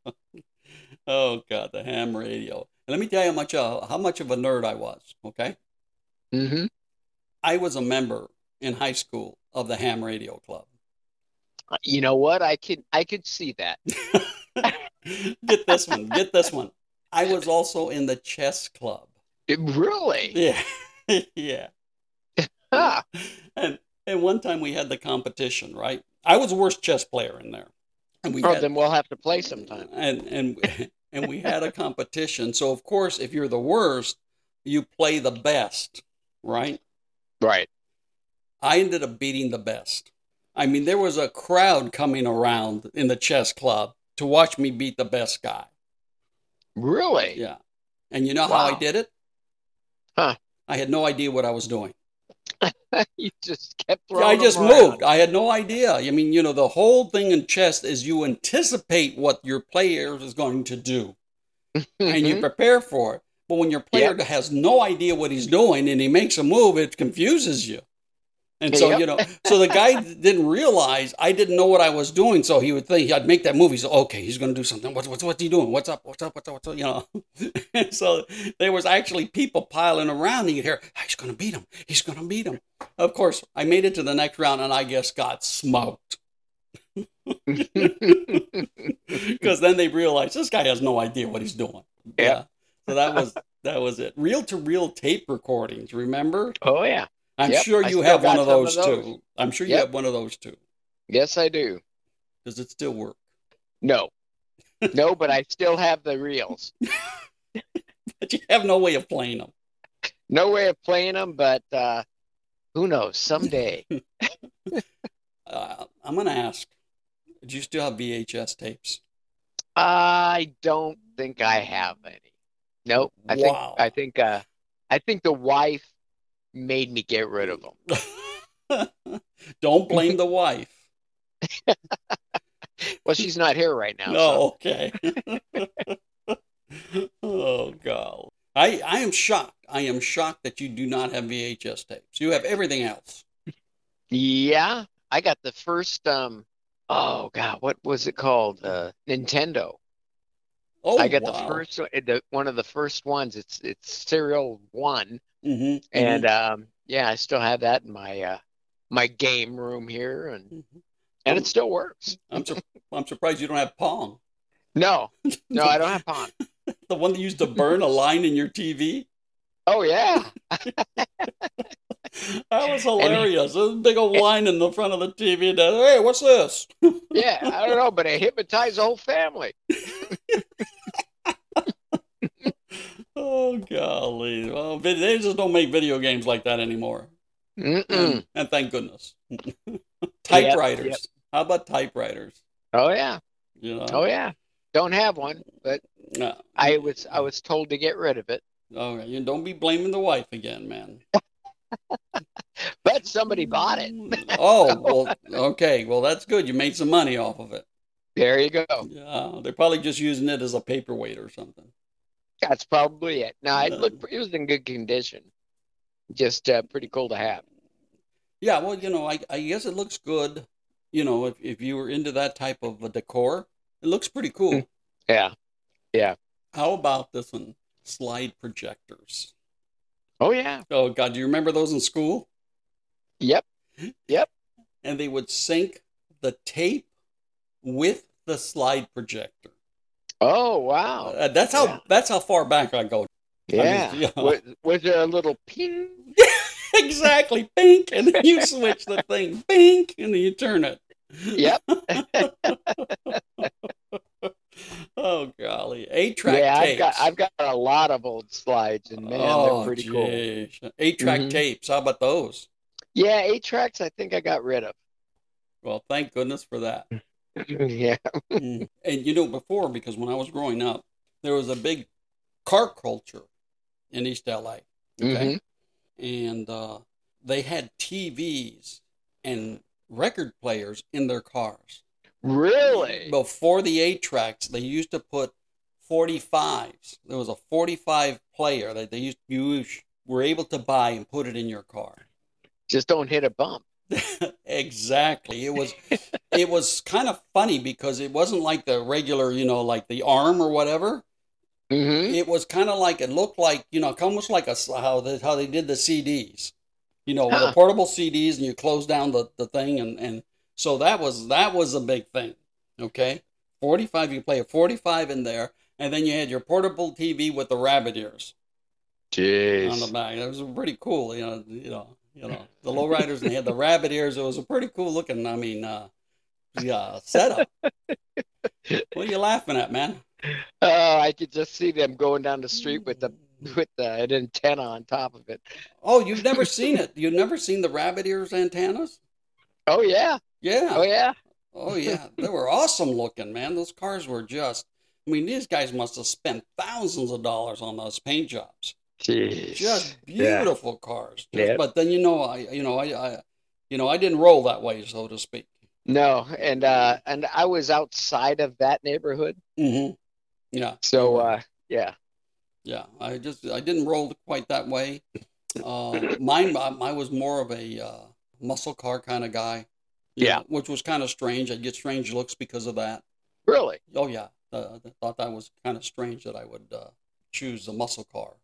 Oh God, the ham radio. And let me tell you how much uh, how much of a nerd I was. Okay, hmm I was a member in high school of the ham radio club. You know what? I could I could see that. get this one. Get this one. I was also in the chess club. It- really? Yeah, yeah. Huh. And and one time we had the competition, right? I was the worst chess player in there, and we Oh, had, then we'll have to play sometime. and and and we had a competition. So of course, if you're the worst, you play the best, right? Right. I ended up beating the best. I mean, there was a crowd coming around in the chess club to watch me beat the best guy. Really? Yeah. And you know how I did it? Huh. I had no idea what I was doing. you just kept throwing. I just moved. I had no idea. I mean, you know, the whole thing in chess is you anticipate what your player is going to do and you Mhm. prepare for it. But when your player has no idea what he's doing and he makes a move, it confuses you. And so, Yep. you know, so the guy didn't realize I didn't know what I was doing. So he would think I'd make that movie. So, okay. He's going to do something. What's, what's, what's he doing? What's up? What's up? What's up? What's up? You know, and so there was actually people piling around. And you'd hear, "Ah, he's going to beat him. He's going to beat him. Of course, I made it to the next round and I guess got smoked because then they realized this guy has no idea what he's doing. Yeah. So that was that was it. Reel to reel tape recordings. Remember? oh yeah. I'm Yep, sure you have one of some of those, those. too. I'm sure you have one of those too. Yes, I do. Does it still work? No. No, but I still have the reels. But you have no way of playing them. No way of playing them, but uh, who knows? Someday. I'm gonna ask. Do you still have VHS tapes? I don't think I have any. Nope. I Wow. think I think uh I think the wife made me get rid of them. Don't blame the wife. Well, she's not here right now. so- No, okay. oh God. I I am shocked. I am shocked that you do not have VHS tapes. You have everything else. Yeah, I got the first um oh God, what was it called? Uh Nintendo. Oh, I got the first one- the one of the first ones. It's it's serial one. Mhm, And um yeah, I still have that in my uh my game room here and mhm. and it still works. I'm sur- I'm surprised you don't have Pong. No, no, I don't have Pong. The one that used to burn a line in your TV. Oh yeah. That was hilarious. There's a big old line in the front of the TV. And hey, what's this? Yeah, I don't know, but it hypnotized the whole family. Oh golly! Well, they just don't make video games like that anymore. Mm-mm. And, and thank goodness. typewriters. yep. How about typewriters? Oh yeah. You know. Oh yeah. Don't have one, but Uh, I was I was told to get rid of it. okay, you don't be blaming the wife again, man. But somebody bought it. oh well, okay. Well, that's good. You made some money off of it. There you go. Yeah, they're probably just using it as a paperweight or something. That's probably it. No, it looked it was in good condition. Just uh, pretty cool to have. Yeah, well, you know, I, I guess it looks good. You know, if, if you were into that type of a decor, it looks pretty cool. Yeah. Yeah. How about this one? Slide projectors. Oh yeah. Oh, God, do you remember those in school? Yep. Yep. And they would sync the tape with the slide projector. Oh wow. Uh, that's how Yeah. that's how far back I go. Yeah. yeah. Was, was there a little ping? exactly, pink, and then you switch the thing, pink, and then you turn it. Yep. oh golly, eight track yeah, I've got I've got a lot of old slides, and man, they're pretty cool. Eight track Mhm. tapes. How about those? Yeah, eight tracks. I think I got rid of. Well, thank goodness for that. yeah. Mm. And you know, before, because when I was growing up, there was a big car culture in East LA. Okay. Mhm. And uh, they had TVs and record players in their cars. Really? Before the eight tracks, they used to put 45s. There was a 45 player that they used you were able to buy and put it in your car. Just don't hit a bump. exactly. It was it was kind of funny because it wasn't like the regular, you know, like the arm or whatever. hmm It was kind of like it looked like, you know, almost like a how they, how they did the CDs. You know, with the portable CDs and you close down the, the thing and and so that was that was a big thing. Okay? 45 you play a 45 in there and then you had your portable TV with the rabbit ears Jeez. on the back. It was pretty cool, you know, you know, you know, the lowriders and they had the rabbit ears. It was a pretty cool looking, I mean, uh, yeah, setup. what are you laughing at, man? Oh, I could just see them going down the street with the with the an antenna on top of it. Oh, you've never seen it. You've never seen the rabbit ears antennas? Oh yeah. Yeah. Oh yeah. Oh yeah. They were awesome looking, man. Those cars were just I mean, these guys must have spent thousands of dollars on those paint jobs. Jeez. Just Yeah. beautiful cars. Just- Yeah. But then you know, I you know, I, I you know, I didn't roll that way, so to speak. No, and uh and I was outside of that neighborhood. Mm-hmm. Yeah. So uh yeah. Yeah, I just I didn't roll quite that way. Uh, mine I, I was more of a uh, muscle car kind of guy. Yeah. know, which was kind of strange. I'd get strange looks because of that. Really? Oh yeah, uh, I thought that was kind of strange that I would uh, choose a muscle car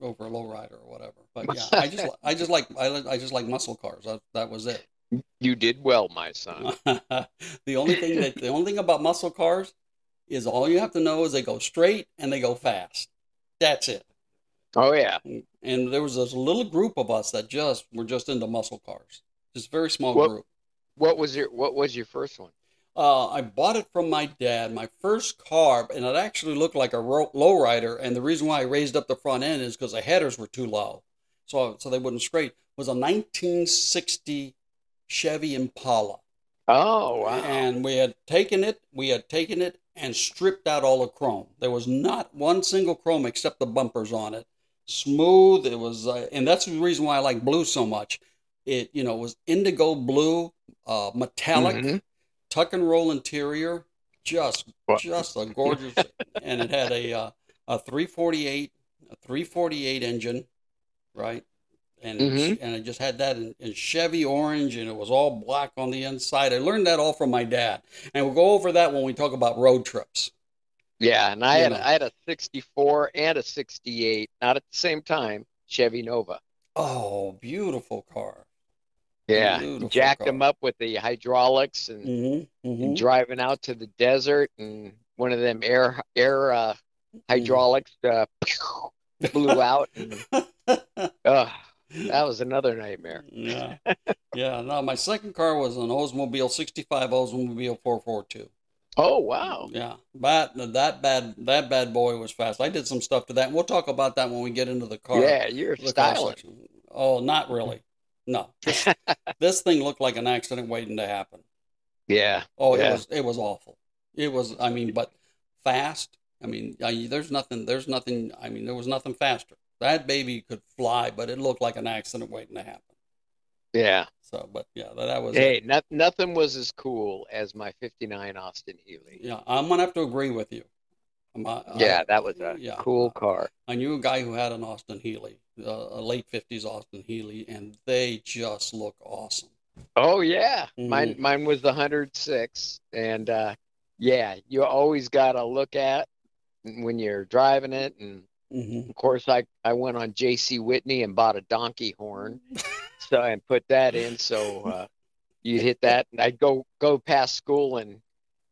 over a lowrider or whatever. But yeah, I just I just like I, I just like muscle cars. That, that was it. You did well, my son. the only thing that the only thing about muscle cars is all you have to know is they go straight and they go fast. That's it. Oh yeah. And there was this little group of us that just were just into muscle cars. Just a very small What- group. What was your what was your first one? Uh, I bought it from my dad, my first car, and it actually looked like a ro- lowrider. And the reason why I raised up the front end is because the headers were too low, so so they wouldn't straight. Was a 1960 Chevy Impala. Oh wow! And we had taken it, we had taken it and stripped out all the chrome. There was not one single chrome except the bumpers on it. Smooth. It was, uh, and that's the reason why I like blue so much. It, you know, was indigo blue, uh, metallic, Mhm. Tuck and roll interior, just, Wow. just a gorgeous. and it had a uh, a 348, a 348 engine, right? And it, Mhm. and it just had that in, in Chevy orange, and it was all black on the inside. I learned that all from my dad, and we'll go over that when we talk about road trips. Yeah, and I You had know. I had a '64 and a '68, not at the same time, Chevy Nova. Oh, beautiful car. Yeah, Beautiful jacked car. them up with the hydraulics and, Mm-hmm, mm-hmm. and driving out to the desert, and one of them air air uh, hydraulics uh, blew out. And, uh, that was another nightmare. yeah, yeah. No, my second car was an Oldsmobile '65 Oldsmobile 442. Oh wow! Yeah, but that bad that bad boy was fast. I did some stuff to that. And we'll talk about that when we get into the car. Yeah, you're car Oh, not really. No, this, this thing looked like an accident waiting to happen. Yeah, Oh, it Yeah. was it was awful. It was. I mean, but fast. I mean, I, there's nothing. There's nothing. I mean, there was nothing faster. That baby could fly, but it looked like an accident waiting to happen. yeah. So, but yeah, that, that was. Hey, It. no, nothing was as cool as my '59 Austin Healey. Yeah, I'm gonna have to agree with you. I- Yeah, that was a yeah. cool car. I knew a guy who had an Austin Healey, uh, a late '50s Austin Healey, and they just look awesome. Oh yeah, Mhm. mine mine was the 106, and uh, yeah, you always got to look at when you're driving it. And hmm of course, I I went on J.C. Whitney and bought a donkey horn, so and put that in. So uh, you'd hit that, and I'd go go past school and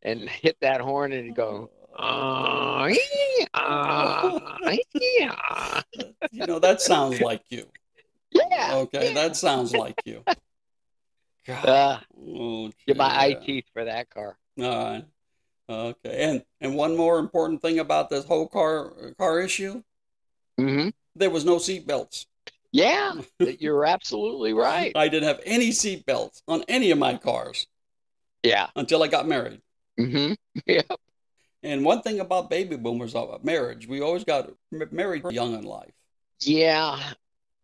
and hit that horn and go. "Ah, ee, ah, yeah, You know, that sounds like you. yeah. Okay, yeah. that sounds like you. God. Uh, Oh, get my eye teeth for that car. All right. Okay. And and one more important thing about this whole car car issue, hmm there was no seat belts. Yeah, you're absolutely right. I didn't have any seat belts on any of my cars Yeah. until I got married. hmm Yeah. And one thing about baby boomers about marriage, we always got married young in life. Yeah.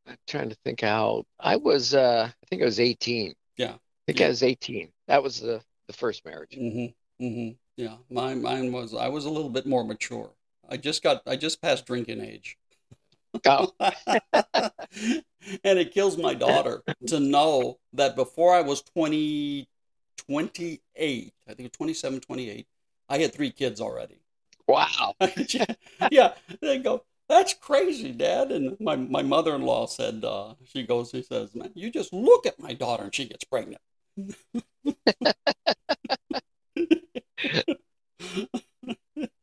I'm trying to think how. I was uh I think I was 18. Yeah. I think Yeah. I was 18. That was the the first marriage. Mm-hmm. Mm-hmm. Yeah. Mine mine was I was a little bit more mature. I just got I just passed drinking age. Oh, and it kills my daughter to know that before I was 20, 28, I think it was 27, 28, I had three kids already. wow. yeah, they go, that's crazy, Dad. And my, my mother in law said, uh, she goes, she says, man, you just look at my daughter and she gets pregnant. you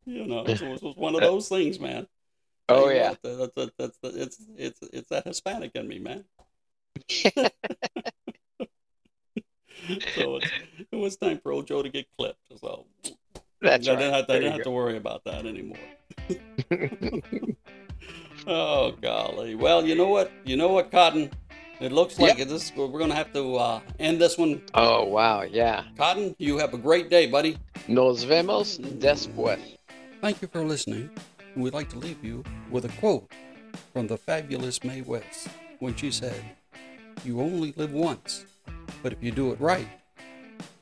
know, so it was one of those things, man. Oh yeah. what, That's, that's, that's, it's, it's, it's that Hispanic in me, man. so it's, it was time for old Joe to get clipped. So That's I right. didn't, have, I didn't have to worry about that anymore. Oh golly! Well, you know what? You know what, Cotton? It looks like this. We're going to have to uh, end this one. oh wow, yeah. Cotton, you have a great day, buddy. Nos vemos después. Thank you for listening. And we'd like to leave you with a quote from the fabulous Mae West when she said, You only live once, but if you do it right,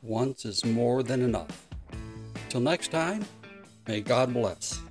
once is more than enough. Till next time, may God bless.